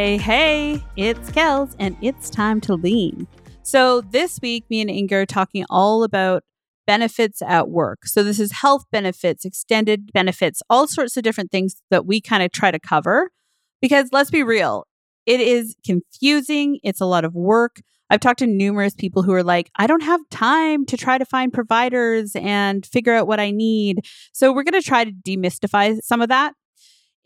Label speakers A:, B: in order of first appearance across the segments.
A: Hey, hey, it's Kels, and it's time to lean. So, this week, me and Inger are talking all about benefits at work. So, this is health benefits, extended benefits, all sorts of different things that we kind of try to cover. Because let's be real, it is confusing, it's a lot of work. I've talked to numerous people who are like, I don't have time to try to find providers and figure out what I need. So, we're going to try to demystify some of that.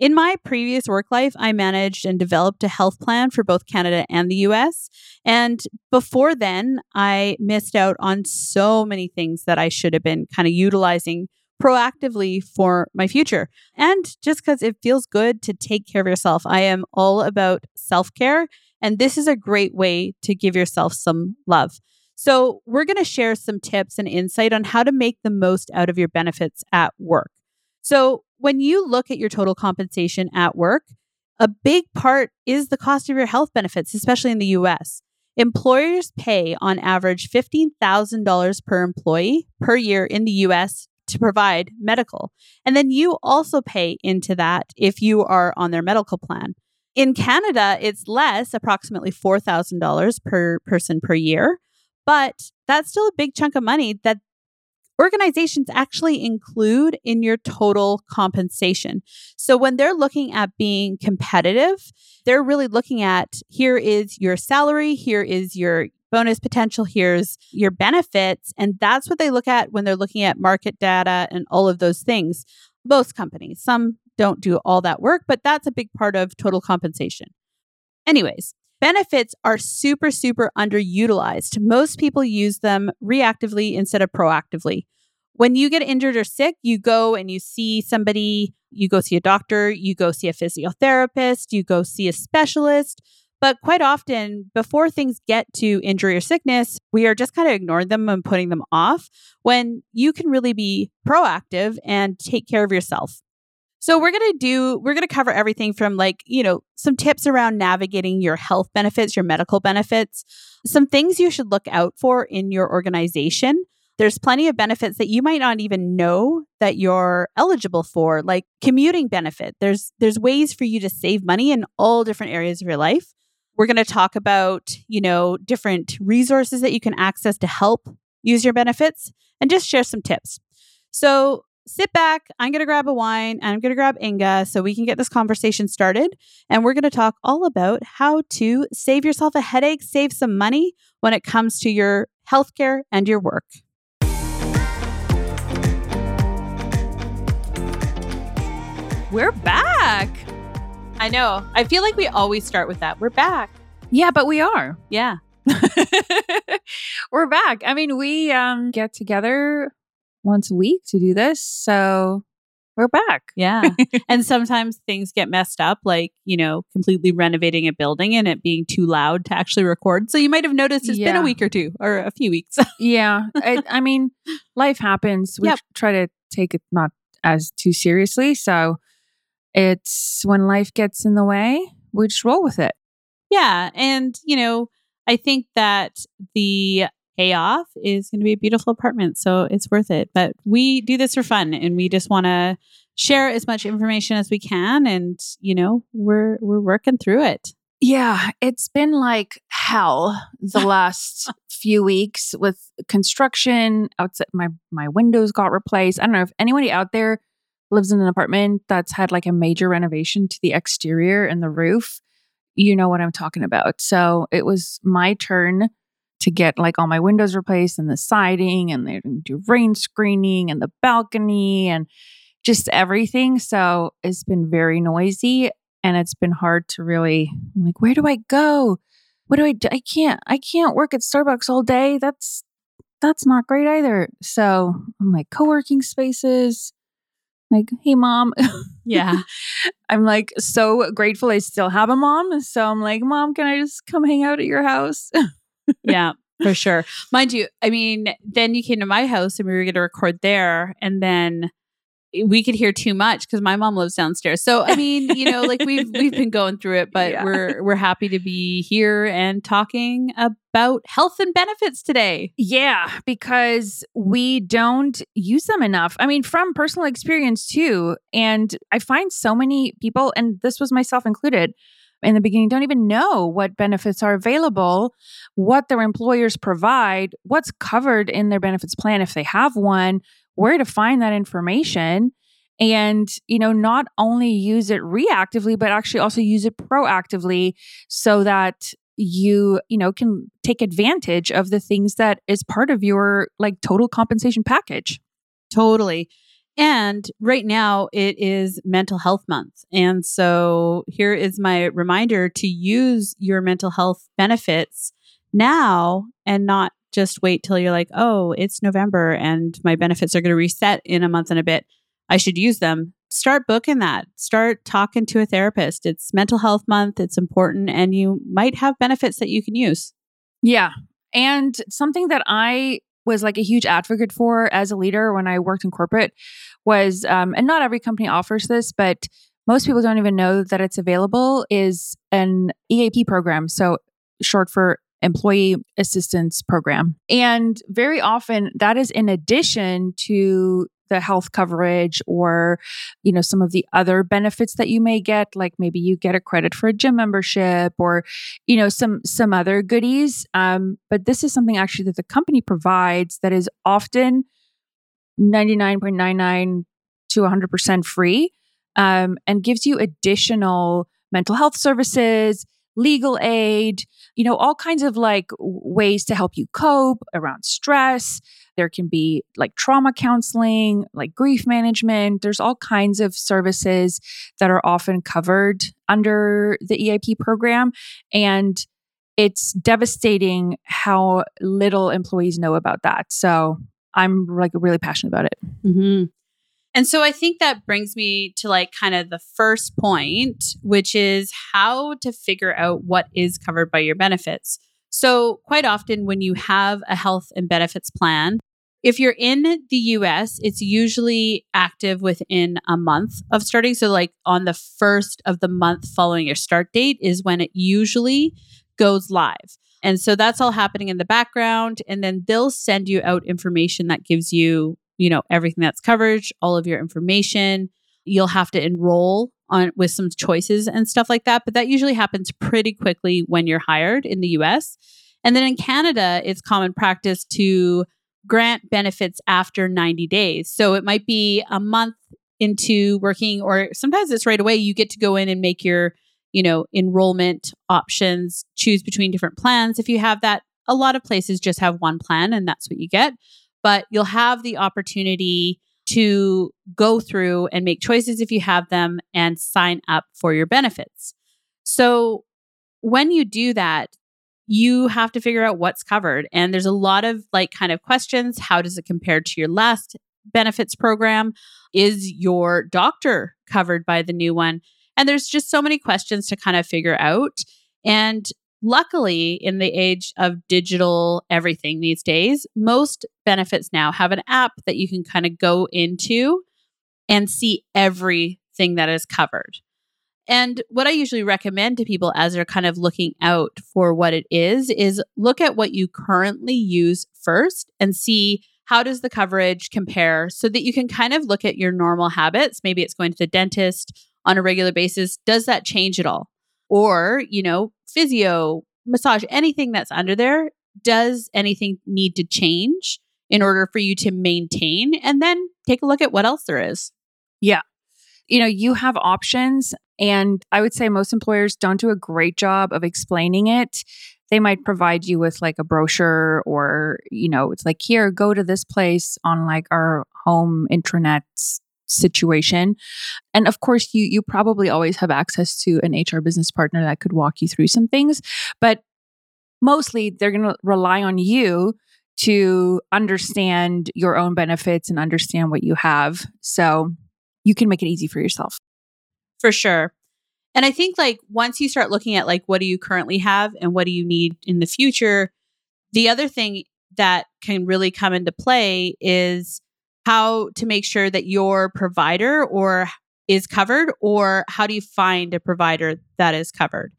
A: In my previous work life, I managed and developed a health plan for both Canada and the US. And before then, I missed out on so many things that I should have been kind of utilizing proactively for my future. And just because it feels good to take care of yourself, I am all about self care. And this is a great way to give yourself some love. So, we're going to share some tips and insight on how to make the most out of your benefits at work. So, when you look at your total compensation at work, a big part is the cost of your health benefits, especially in the US. Employers pay on average $15,000 per employee per year in the US to provide medical. And then you also pay into that if you are on their medical plan. In Canada, it's less, approximately $4,000 per person per year, but that's still a big chunk of money that organizations actually include in your total compensation. So when they're looking at being competitive, they're really looking at here is your salary, here is your bonus potential, here's your benefits. And that's what they look at when they're looking at market data and all of those things. Most companies, some don't do all that work, but that's a big part of total compensation. Anyways, benefits are super, super underutilized. Most people use them reactively instead of proactively. When you get injured or sick, you go and you see somebody, you go see a doctor, you go see a physiotherapist, you go see a specialist. But quite often, before things get to injury or sickness, we are just kind of ignoring them and putting them off when you can really be proactive and take care of yourself. So, we're going to do, we're going to cover everything from like, you know, some tips around navigating your health benefits, your medical benefits, some things you should look out for in your organization. There's plenty of benefits that you might not even know that you're eligible for, like commuting benefit. There's there's ways for you to save money in all different areas of your life. We're going to talk about, you know, different resources that you can access to help use your benefits and just share some tips. So sit back. I'm going to grab a wine and I'm going to grab Inga so we can get this conversation started. And we're going to talk all about how to save yourself a headache, save some money when it comes to your healthcare and your work. We're back. I know. I feel like we always start with that. We're back.
B: Yeah, but we are.
A: Yeah.
B: We're back. I mean, we um get together once a week to do this. So we're back.
A: Yeah. and sometimes things get messed up, like, you know, completely renovating a building and it being too loud to actually record. So you might have noticed it's yeah. been a week or two or a few weeks.
B: yeah. I, I, mean, life happens. We yep. try to take it not as too seriously. So it's when life gets in the way, we just roll with it.
A: Yeah. And, you know, I think that the payoff is going to be a beautiful apartment. So it's worth it. But we do this for fun and we just want to share as much information as we can. And, you know, we're, we're working through it.
B: Yeah, it's been like hell the last few weeks with construction outside my my windows got replaced. I don't know if anybody out there lives in an apartment that's had like a major renovation to the exterior and the roof, you know what I'm talking about. So it was my turn to get like all my windows replaced and the siding and they do rain screening and the balcony and just everything. So it's been very noisy and it's been hard to really I'm like, where do I go? What do I do? I can't I can't work at Starbucks all day. That's that's not great either. So I'm like co-working spaces, like, hey, mom.
A: Yeah.
B: I'm like so grateful I still have a mom. So I'm like, mom, can I just come hang out at your house?
A: yeah, for sure. Mind you, I mean, then you came to my house and we were going to record there. And then we could hear too much because my mom lives downstairs. So I mean, you know, like we've we've been going through it, but yeah. we're we're happy to be here and talking about health and benefits today.
B: Yeah, because we don't use them enough. I mean, from personal experience too, and I find so many people and this was myself included in the beginning don't even know what benefits are available, what their employers provide, what's covered in their benefits plan if they have one, where to find that information and you know not only use it reactively but actually also use it proactively so that you you know can take advantage of the things that is part of your like total compensation package.
A: Totally and right now it is mental health month. And so here is my reminder to use your mental health benefits now and not just wait till you're like, oh, it's November and my benefits are going to reset in a month and a bit. I should use them. Start booking that. Start talking to a therapist. It's mental health month. It's important and you might have benefits that you can use.
B: Yeah. And something that I was like a huge advocate for as a leader when I worked in corporate was, um, and not every company offers this, but most people don't even know that it's available, is an EAP program. So short for employee assistance program. And very often that is in addition to the health coverage or you know some of the other benefits that you may get like maybe you get a credit for a gym membership or you know some some other goodies. Um, but this is something actually that the company provides that is often 99.99 to 100% free um, and gives you additional mental health services legal aid you know all kinds of like ways to help you cope around stress there can be like trauma counseling, like grief management. There's all kinds of services that are often covered under the EAP program. And it's devastating how little employees know about that. So I'm like really passionate about it.
A: Mm-hmm. And so I think that brings me to like kind of the first point, which is how to figure out what is covered by your benefits. So, quite often, when you have a health and benefits plan, if you're in the US, it's usually active within a month of starting. So, like on the first of the month following your start date is when it usually goes live. And so that's all happening in the background. And then they'll send you out information that gives you, you know, everything that's covered, all of your information. You'll have to enroll on with some choices and stuff like that. But that usually happens pretty quickly when you're hired in the US. And then in Canada, it's common practice to grant benefits after 90 days. So it might be a month into working, or sometimes it's right away. You get to go in and make your, you know, enrollment options, choose between different plans. If you have that, a lot of places just have one plan and that's what you get. But you'll have the opportunity to go through and make choices if you have them and sign up for your benefits. So when you do that, you have to figure out what's covered. And there's a lot of like kind of questions. How does it compare to your last benefits program? Is your doctor covered by the new one? And there's just so many questions to kind of figure out. And luckily, in the age of digital everything these days, most benefits now have an app that you can kind of go into and see everything that is covered. And what I usually recommend to people as they're kind of looking out for what it is is look at what you currently use first and see how does the coverage compare so that you can kind of look at your normal habits. Maybe it's going to the dentist on a regular basis. Does that change at all? Or, you know, physio, massage, anything that's under there, does anything need to change in order for you to maintain? And then take a look at what else there is.
B: Yeah. You know, you have options and I would say most employers don't do a great job of explaining it. They might provide you with like a brochure or, you know, it's like, here, go to this place on like our home intranet situation. And of course, you you probably always have access to an HR business partner that could walk you through some things, but mostly they're going to rely on you to understand your own benefits and understand what you have. So you can make it easy for yourself
A: for sure. And I think like once you start looking at like what do you currently have and what do you need in the future, the other thing that can really come into play is how to make sure that your provider or is covered or how do you find a provider that is covered.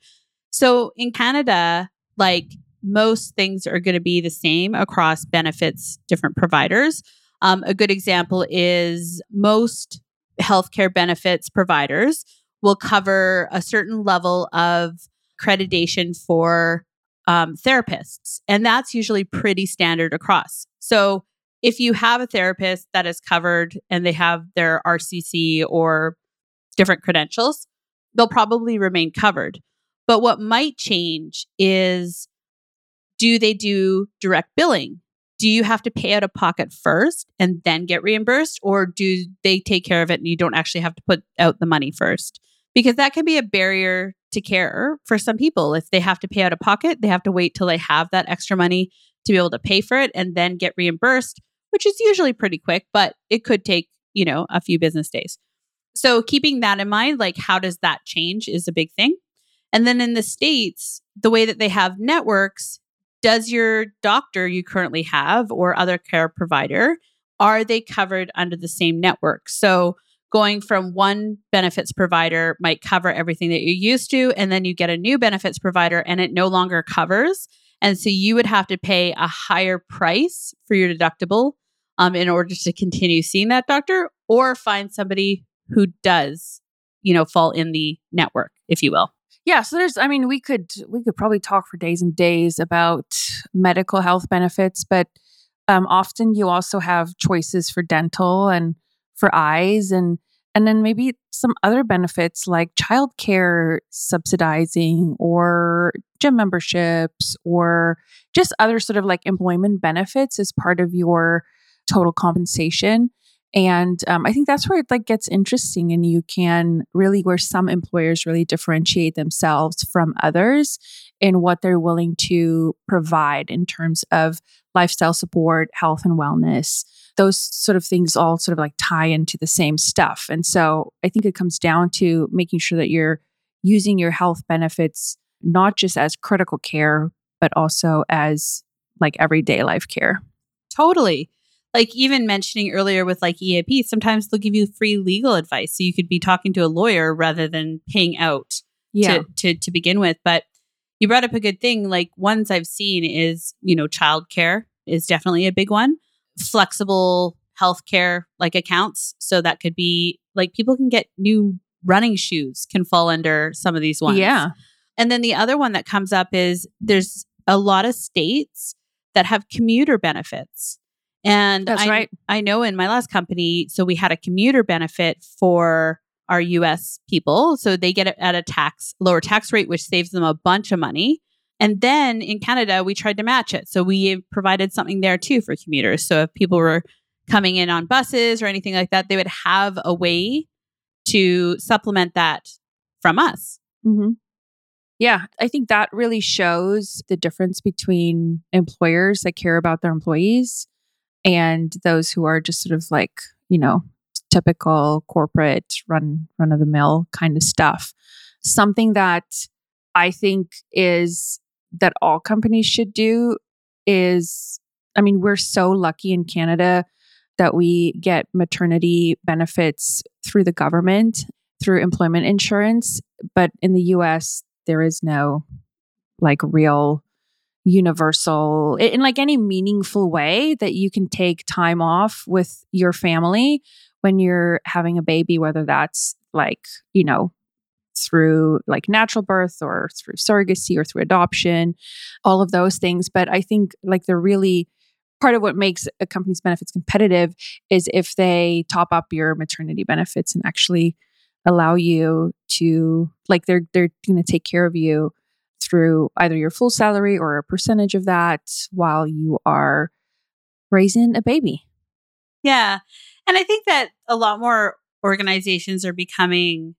A: So in Canada, like most things are going to be the same across benefits different providers. Um, a good example is most healthcare benefits providers will cover a certain level of accreditation for um, therapists. And that's usually pretty standard across. So if you have a therapist that is covered and they have their RCC or different credentials, they'll probably remain covered. But what might change is do they do direct billing? Do you have to pay out of pocket first and then get reimbursed? Or do they take care of it and you don't actually have to put out the money first? Because that can be a barrier to care for some people. If they have to pay out of pocket, they have to wait till they have that extra money to be able to pay for it and then get reimbursed, which is usually pretty quick, but it could take, you know, a few business days. So keeping that in mind, like how does that change is a big thing. And then in the States, the way that they have networks, does your doctor you currently have or other care provider, are they covered under the same network? So going from one benefits provider might cover everything that you're used to, and then you get a new benefits provider and it no longer covers. And so you would have to pay a higher price for your deductible um, in order to continue seeing that doctor or find somebody who does, you know, fall in the network, if you will.
B: Yeah, so there's I mean we could we could probably talk for days and days about medical health benefits, but um, often you also have choices for dental and for eyes and and then maybe some other benefits like childcare subsidizing or gym memberships or just other sort of like employment benefits as part of your total compensation. And um, i think that's where it like gets interesting and you can really where some employers really differentiate themselves from others in what they're willing to provide in terms of lifestyle support health and wellness. Those sort of things all sort of like tie into the same stuff. And so i think it comes down to making sure that you're using your health benefits not just as critical care but also as like everyday life care.
A: Totally like even mentioning earlier with like EAP, sometimes they'll give you free legal advice. So you could be talking to a lawyer rather than paying out yeah. to, to, to begin with. But you brought up a good thing. Like ones I've seen is, you know, childcare is definitely a big one. Flexible healthcare like accounts. So that could be like people can get new running shoes can fall under some of these ones.
B: Yeah.
A: And then the other one that comes up is there's a lot of states that have commuter benefits. And
B: that's
A: I,
B: right.
A: I know in my last company, so we had a commuter benefit for our US people. So they get it at a tax, lower tax rate, which saves them a bunch of money. And then in Canada, we tried to match it. So we provided something there too for commuters. So if people were coming in on buses or anything like that, they would have a way to supplement that from us.
B: Mm-hmm. Yeah, I think that really shows the difference between employers that care about their employees and those who are just sort of like, you know, typical corporate run run of the mill kind of stuff. Something that I think is that all companies should do is I mean, we're so lucky in Canada that we get maternity benefits through the government, through employment insurance, but in the US there is no like real universal in like any meaningful way that you can take time off with your family when you're having a baby whether that's like you know through like natural birth or through surrogacy or through adoption all of those things. But i think like the really part of what makes a company's benefits competitive is if they top up your maternity benefits and actually allow you to like they're they're going to take care of you through either your full salary or a percentage of that while you are raising a baby.
A: Yeah. And I think that a lot more organizations are becoming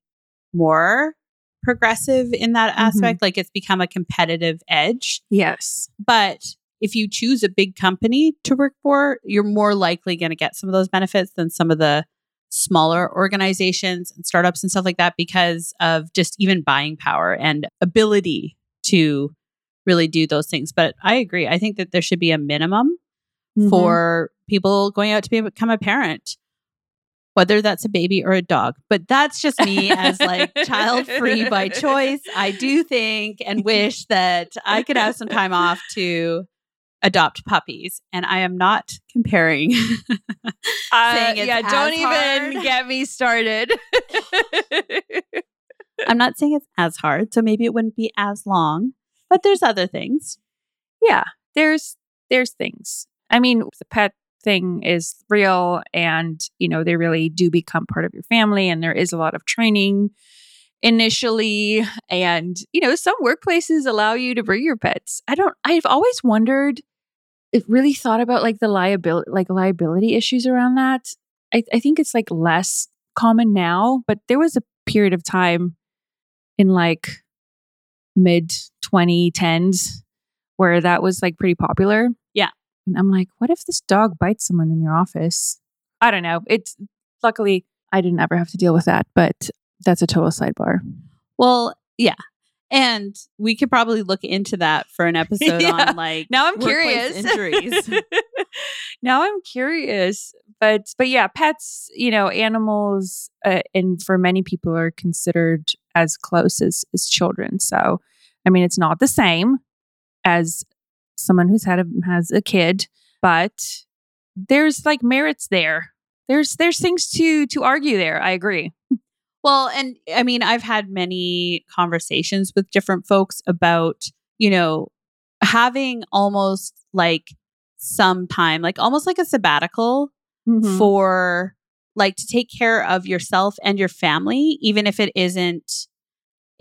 A: more progressive in that mm-hmm. aspect. Mm-hmm. Like it's become a competitive edge.
B: Yes.
A: But if you choose a big company to work for, you're more likely going to get some of those benefits than some of the smaller organizations and startups and stuff like that because of just even buying power and ability to really do those things. But I agree. I think that there should be a minimum mm-hmm. for people going out to be, become a parent, whether that's a baby or a dog. But that's just me as like child free by choice. I do think and wish that I could have some time off to adopt puppies and i am not comparing
B: uh, yeah don't hard. even get me started
A: I'm not saying it's as hard, so maybe it wouldn't be as long, but there's other things.
B: Yeah, there's there's things. I mean, the pet thing is real and, you know, they really do become part of your family and there is a lot of training initially and, you know, some workplaces allow you to bring your pets. I don't I've always wondered it really thought about like the liability like liability issues around that. I, I think it's like less common now, but there was a period of time in like mid 2010s where that was like pretty popular.
A: Yeah.
B: And I'm like, what if this dog bites someone in your office? I don't know. It's luckily I didn't ever have to deal with that, but that's a total sidebar.
A: Well, yeah. And we could probably look into that for an episode
B: Yeah.
A: on like
B: Now I'm curious.
A: injuries.
B: now I'm curious, but but yeah, pets, you know, animals, uh, and for many people are considered as close as as children. So, I mean, it's not the same as someone who's had a has a kid, but there's like merits there. There's there's things to to argue there. I agree.
A: Well, and I mean, I've had many conversations with different folks about, you know, having almost like some time, like almost like a sabbatical
B: Mm-hmm.
A: for like to take care of yourself and your family, even if it isn't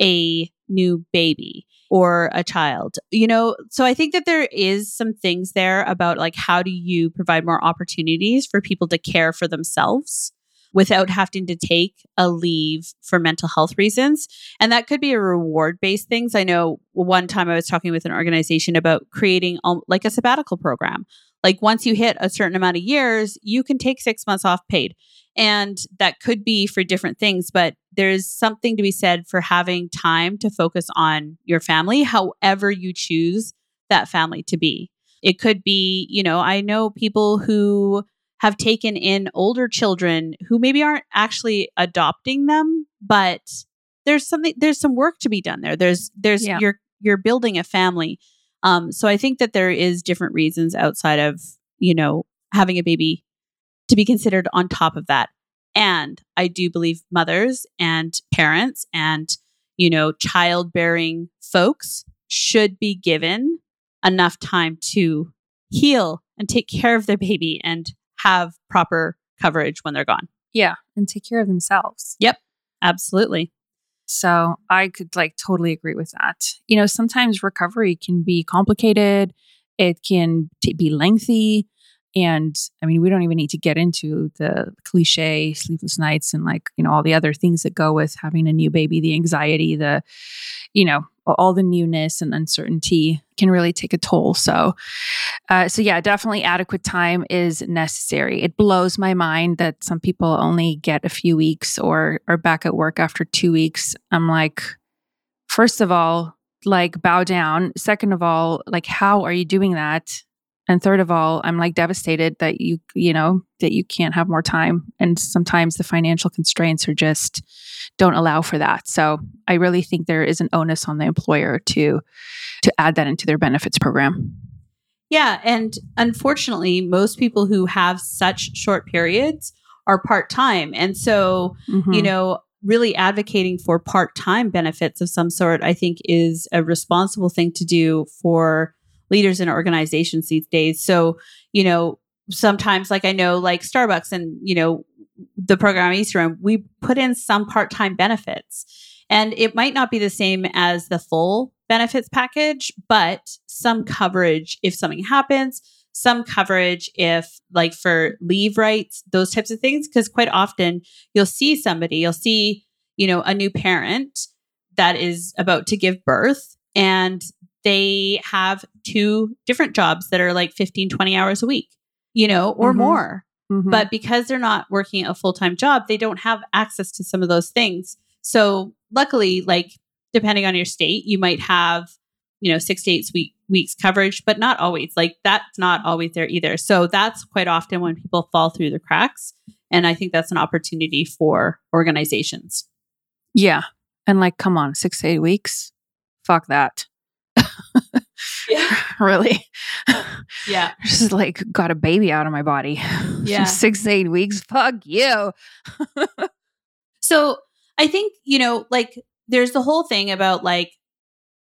A: a new baby or a child. You know, so I think that there is some things there about like how do you provide more opportunities for people to care for themselves without having to take a leave for mental health reasons. And that could be a reward based things. I know one time I was talking with an organization about creating um, like a sabbatical program. Like once you hit a certain amount of years, you can take 6 months off paid. And that could be for different things, but there's something to be said for having time to focus on your family, however you choose that family to be. It could be, you know, I know people who have taken in older children who maybe aren't actually adopting them, but there's something there's some work to be done there. There's there's
B: Yeah.
A: you're you're building a family. Um so I think that there is different reasons outside of, you know, having a baby to be considered on top of that. And I do believe mothers and parents and, you know, childbearing folks should be given enough time to heal and take care of their baby and have proper coverage when they're gone.
B: Yeah, and take care of themselves.
A: Yep, absolutely.
B: So I could like totally agree with that. You know, sometimes recovery can be complicated, it can t- be lengthy. And I mean, we don't even need to get into the cliche sleepless nights and like, you know, all the other things that go with having a new baby, the anxiety, the, you know, all the newness and uncertainty can really take a toll. So, uh, so yeah, definitely adequate time is necessary. It blows my mind that some people only get a few weeks or are back at work after two weeks. I'm like, first of all, like bow down. Second of all, like how are you doing that? And third of all, I'm like devastated that you, you know, that you can't have more time. And sometimes the financial constraints are just don't allow for that. So I really think there is an onus on the employer to to add that into their benefits program.
A: Yeah. And unfortunately, most people who have such short periods are part time. And so, you
B: Mhm.
A: know, really advocating for part time benefits of some sort, I think, is a responsible thing to do for leaders in organizations these days. So, you know, sometimes, like I know, like Starbucks and, you know, the program I used to run, we put in some part time benefits. And it might not be the same as the full benefits package, but some coverage if something happens, some coverage if, like, for leave rights, those types of things. Because quite often you'll see somebody, you'll see, you know, a new parent that is about to give birth and they have two different jobs that are like 15, 20 hours a week, you know, or
B: Mhm.
A: more.
B: Mhm.
A: But because they're not working a full time job, they don't have access to some of those things. So, luckily, like depending on your state, you might have, you know, six to eight week, weeks coverage, but not always. Like that's not always there either. So, that's quite often when people fall through the cracks. And I think that's an opportunity for organizations.
B: yeah. And like, come on, six to eight weeks? Fuck that.
A: Yeah.
B: really?
A: Yeah.
B: Just like got a baby out of my body.
A: Yeah.
B: six eight weeks. Fuck you.
A: So I think, you know, like there's the whole thing about like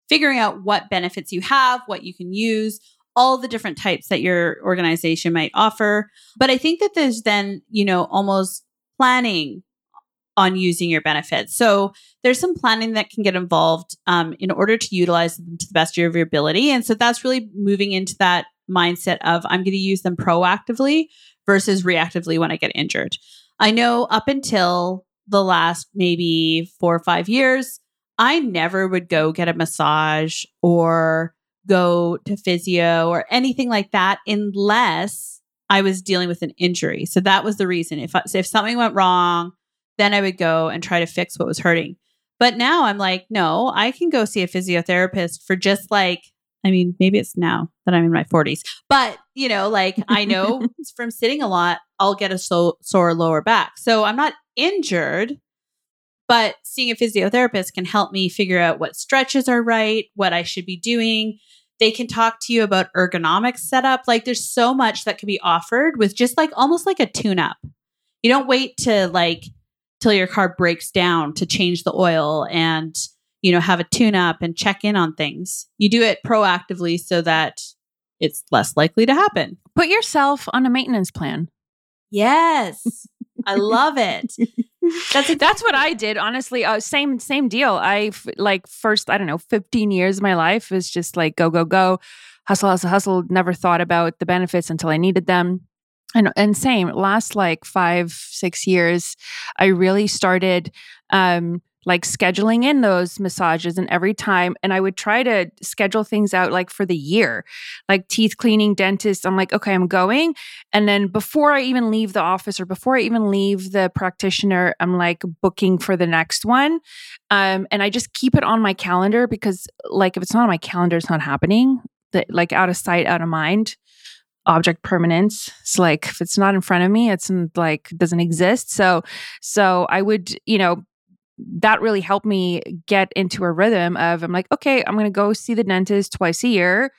A: figuring out what benefits you have, what you can use, all the different types that your organization might offer. But I think that there's then, you know, almost planning on using your benefits. So there's some planning that can get involved um, in order to utilize them to the best of your ability. And so that's really moving into that mindset of I'm going to use them proactively versus reactively when I get injured. I know up until the last maybe four or five years, I never would go get a massage or go to physio or anything like that unless I was dealing with an injury. So that was the reason. If if something went wrong, then I would go and try to fix what was hurting. But now I'm like, no, I can go see a physiotherapist for just like I mean, maybe it's now that I'm in my 40s, but you know, like I know from sitting a lot, I'll get a so- sore lower back. So I'm not injured, but seeing a physiotherapist can help me figure out what stretches are right, what I should be doing. They can talk to you about ergonomic setup. Like there's so much that can be offered with just like almost like a tune up. You don't wait to like till your car breaks down to change the oil and you know have a tune up and check in on things. You do it proactively so that it's less likely to happen.
B: Put yourself on a maintenance plan.
A: Yes. I love it.
B: That's a- that's what I did. Honestly, uh, same same deal. I like first I don't know, fifteen years of my life is just like go go go, hustle hustle hustle. Never thought about the benefits until I needed them. And and same last like five six years, I really started um, like scheduling in those massages and every time and i would try to schedule things out like for the year like teeth cleaning dentist i'm like okay i'm going and then before i even leave the office or before i even leave the practitioner i'm like booking for the next one um, and i just keep it on my calendar because like if it's not on my calendar it's not happening that like out of sight out of mind object permanence. It's like if it's not in front of me, it's like doesn't exist. So so I would, you know, that really helped me get into a rhythm of I'm like, okay, I'm going to go see the dentist twice a year,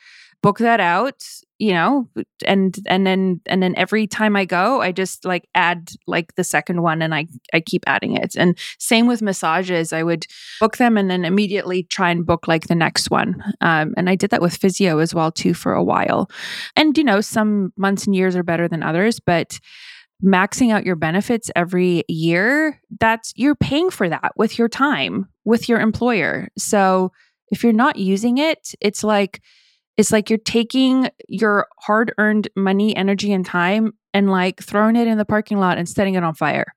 B: book that out, you know, and and then and then every time I go, I just like add like the second one and I I keep adding it. And same with massages, I would book them and then immediately try and book like the next one. Um, and I did that with physio as well too for a while. And you know, some months and years are better than others, but maxing out your benefits every year, that's you're paying for that with your time with your employer. So if you're not using it, it's like it's like you're taking your hard-earned money, energy and time and like throwing it in the parking lot and setting it on fire.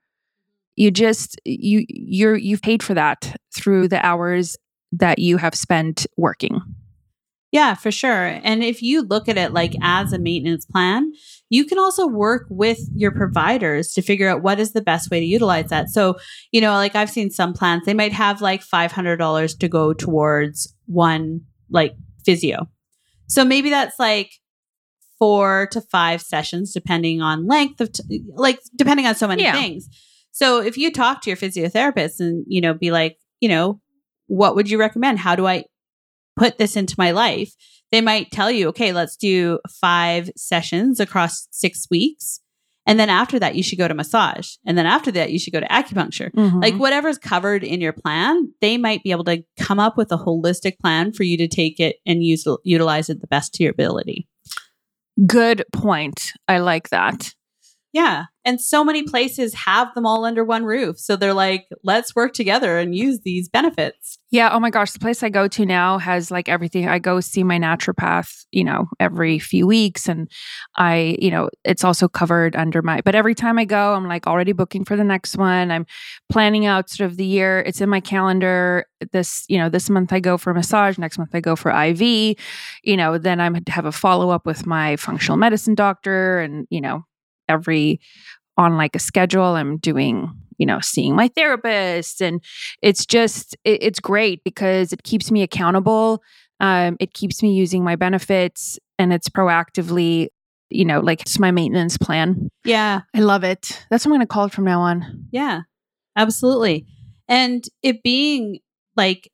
B: You just you you're you've paid for that through the hours that you have spent working.
A: Yeah, for sure. And if you look at it like as a maintenance plan, you can also work with your providers to figure out what is the best way to utilize that. So, you know, like I've seen some plans, they might have like $500 to go towards one like physio. So maybe that's like four to five sessions, depending on length of, t- like, depending on so many yeah. things. So if you talk to your physiotherapist and, you know, be like, you know, what would you recommend? How do I put this into my life, they might tell you, okay, let's do five sessions across six weeks. And then after that, you should go to massage. And then after that, you should go to acupuncture. Mm-hmm. Like whatever's covered in your plan, they might be able to come up with a holistic plan for you to take it and use utilize it the best to your ability.
B: Good point. I like that.
A: Yeah. And so many places have them all under one roof. So they're like, let's work together and use these benefits.
B: Yeah. Oh my gosh. The place I go to now has like everything. I go see my naturopath, you know, every few weeks. And I, you know, it's also covered under my, but every time I go, I'm like already booking for the next one. I'm planning out sort of the year. It's in my calendar. This, you know, this month I go for massage. Next month I go for IV. You know, then I'm have a follow up with my functional medicine doctor and, you know, every on like a schedule. I'm doing, you know, seeing my therapist. And it's just, it, it's great because it keeps me accountable. Um, it keeps me using my benefits and it's proactively, you know, like it's my maintenance plan.
A: Yeah.
B: I love it. That's what I'm going to call it from now on.
A: Yeah, absolutely. And it being like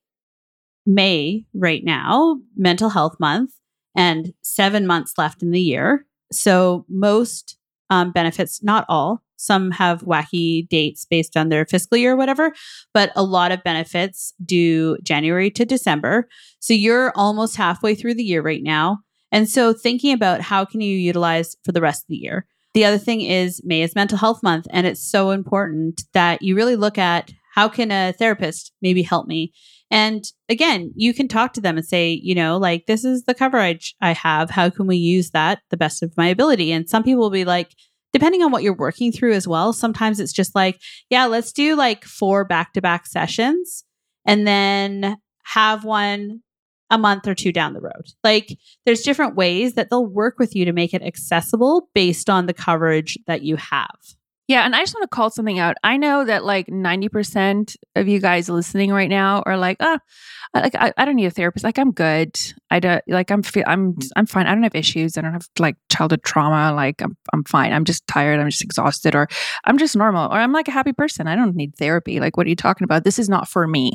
A: May right now, mental health month, and seven months left in the year. So most um, benefits, not all, Some have wacky dates based on their fiscal year or whatever, but a lot of benefits do January to December. So you're almost halfway through the year right now. And so thinking about how can you utilize for the rest of the year. The other thing is May is mental health month and it's so important that you really look at how can a therapist maybe help me? And again, you can talk to them and say, you know, like this is the coverage I have. How can we use that the best of my ability? And some people will be like, depending on what you're working through as well, sometimes it's just like, yeah, let's do like four back to back sessions and then have one a month or two down the road. Like there's different ways that they'll work with you to make it accessible based on the coverage that you have.
B: Yeah, and I just want to call something out. I know that like 90% of you guys listening right now are like, oh, like I, I don't need a therapist. Like I'm good. I don't like I'm feel I'm mm. I'm fine. I don't have issues. I don't have like childhood trauma. Like I'm I'm fine. I'm just tired. I'm just exhausted or I'm just normal or I'm like a happy person. I don't need therapy. Like what are you talking about? This is not for me.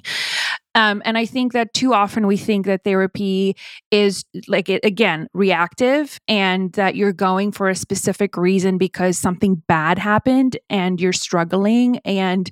B: Um, and I think that too often we think that therapy is like it again reactive and that you're going for a specific reason because something bad happened and you're struggling and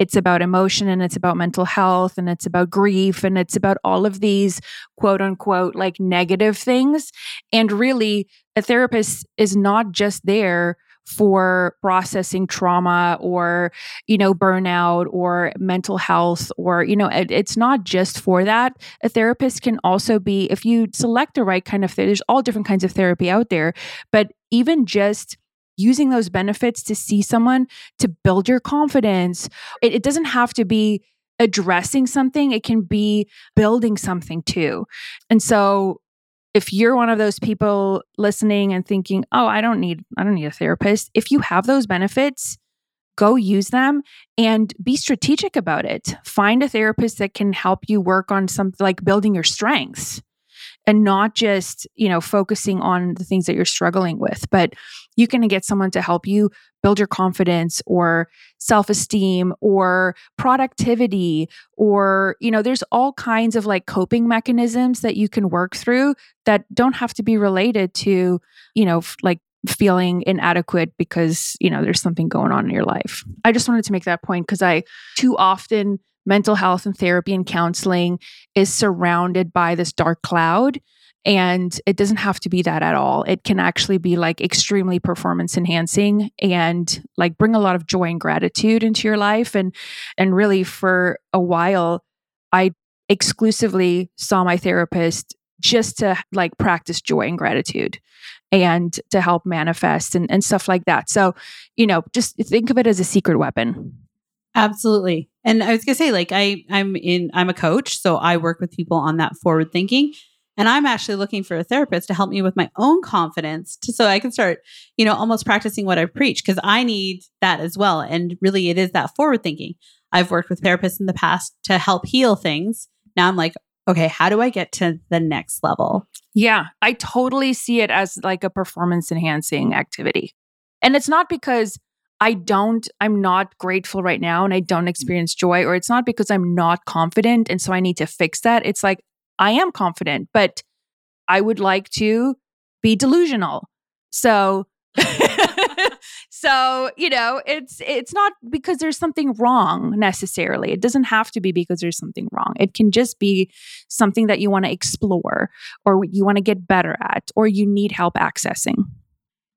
B: it's about emotion and it's about mental health and it's about grief and it's about all of these quote unquote like negative things. And really, a therapist is not just there for processing trauma or you know burnout or mental health or you know it, it's not just for that. A therapist can also be if you select the right kind of therapy there's all different kinds of therapy out there but even just using those benefits to see someone to build your confidence it, it doesn't have to be addressing something it can be building something too. And so if you're one of those people listening and thinking, "Oh, I don't need I don't need a therapist." If you have those benefits, go use them and be strategic about it. Find a therapist that can help you work on something like building your strengths and not just, you know, focusing on the things that you're struggling with, but you can get someone to help you build your confidence or self-esteem or productivity or you know there's all kinds of like coping mechanisms that you can work through that don't have to be related to you know f- like feeling inadequate because you know there's something going on in your life. I just wanted to make that point because i too often mental health and therapy and counseling is surrounded by this dark cloud. And it doesn't have to be that at all. It can actually be like extremely performance enhancing and like bring a lot of joy and gratitude into your life. And and really for a while, I exclusively saw my therapist just to like practice joy and gratitude and to help manifest and, and stuff like that. So, you know, just think of it as a secret weapon.
A: Absolutely. And I was gonna say, like, I I'm in I'm a coach, so I work with people on that forward thinking. And I'm actually looking for a therapist to help me with my own confidence to, so I can start, you know, almost practicing what I preach because I need that as well. And really it is that forward thinking. I've worked with therapists in the past to help heal things. Now I'm like, okay, how do I get to the next level?
B: Yeah, I totally see it as like a performance enhancing activity. And it's not because I don't, I'm not grateful right now and I don't mm. experience joy, or it's not because I'm not confident and so I need to fix that. It's like I am confident, but I would like to be delusional. So, so you know it's it's not because there's something wrong necessarily. It doesn't have to be because there's something wrong. It can just be something that you want to explore or you want to get better at or you need help accessing.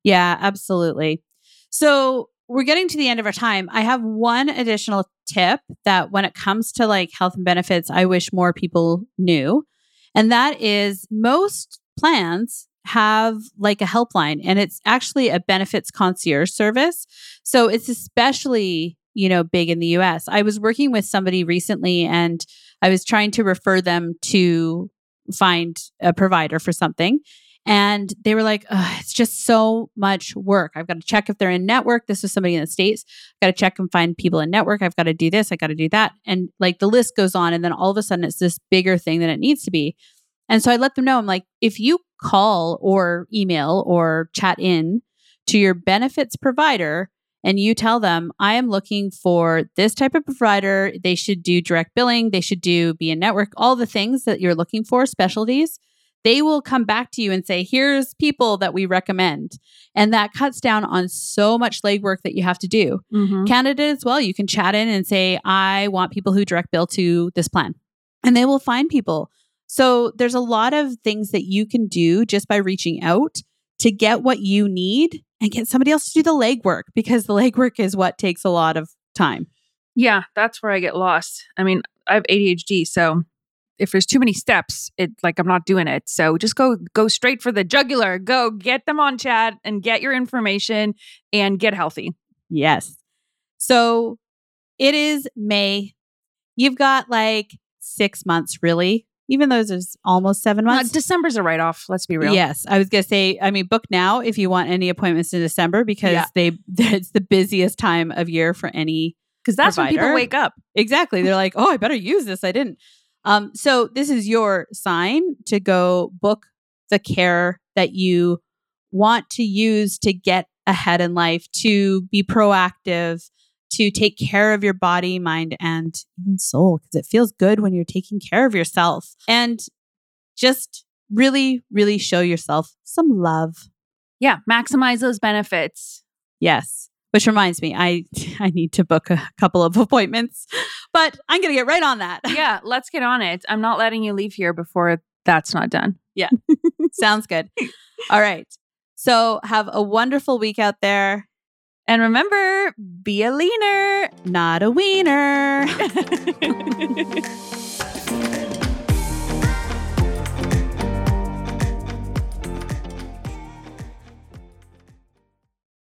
A: Yeah absolutely. So we're getting to the end of our time. I have one additional tip that when it comes to like health and benefits, I wish more people knew. And that is most plans have like a helpline and it's actually a benefits concierge service. So it's especially, you know, big in the US. I was working with somebody recently and I was trying to refer them to find a provider for something. And they were like, it's just so much work. I've got to check if they're in network. This is somebody in the States. I've got to check and find people in network. I've got to do this. I got to do that. And like the list goes on. And then all of a sudden it's this bigger thing than it needs to be. And so I let them know I'm like, if you call or email or chat in to your benefits provider and you tell them, I am looking for this type of provider, they should do direct billing, they should do be in network, all the things that you're looking for, specialties they will come back to you and say, here's people that we recommend. And that cuts down on so much legwork that you have to do.
B: Mhm.
A: Canada as well, you can chat in and say, I want people who direct bill to this plan. And they will find people. So there's a lot of things that you can do just by reaching out to get what you need and get somebody else to do the legwork because the legwork is what takes a lot of time.
B: Yeah, that's where I get lost. I mean, I have ADHD, so if there's too many steps, it like I'm not doing it. So just go go straight for the jugular. Go get them on chat and get your information and get healthy.
A: Yes. So it is May. You've got like six months, really, even though there's almost seven
B: Uh,
A: months.
B: December's a write off. Let's be real.
A: Yes, I was gonna say. I mean, book now if you want any appointments in December because
B: Yeah.
A: they it's the busiest time of year for any.
B: because that's when people wake up.
A: Exactly, they're like, oh, I better use this. I didn't. Um, so this is your sign to go book the care that you want to use to get ahead in life, to be proactive, to take care of your body, mind, and even soul because it feels good when you're taking care of yourself and just really, really show yourself some love.
B: Yeah, maximize those benefits.
A: Yes. Which reminds me, I I need to book a couple of appointments, but I'm gonna get right on that.
B: Yeah, let's get on it. I'm not letting you leave here before that's not done.
A: Yeah, sounds good. All right. So have a wonderful week out there.
B: And remember, be a leaner.
A: Not a wiener.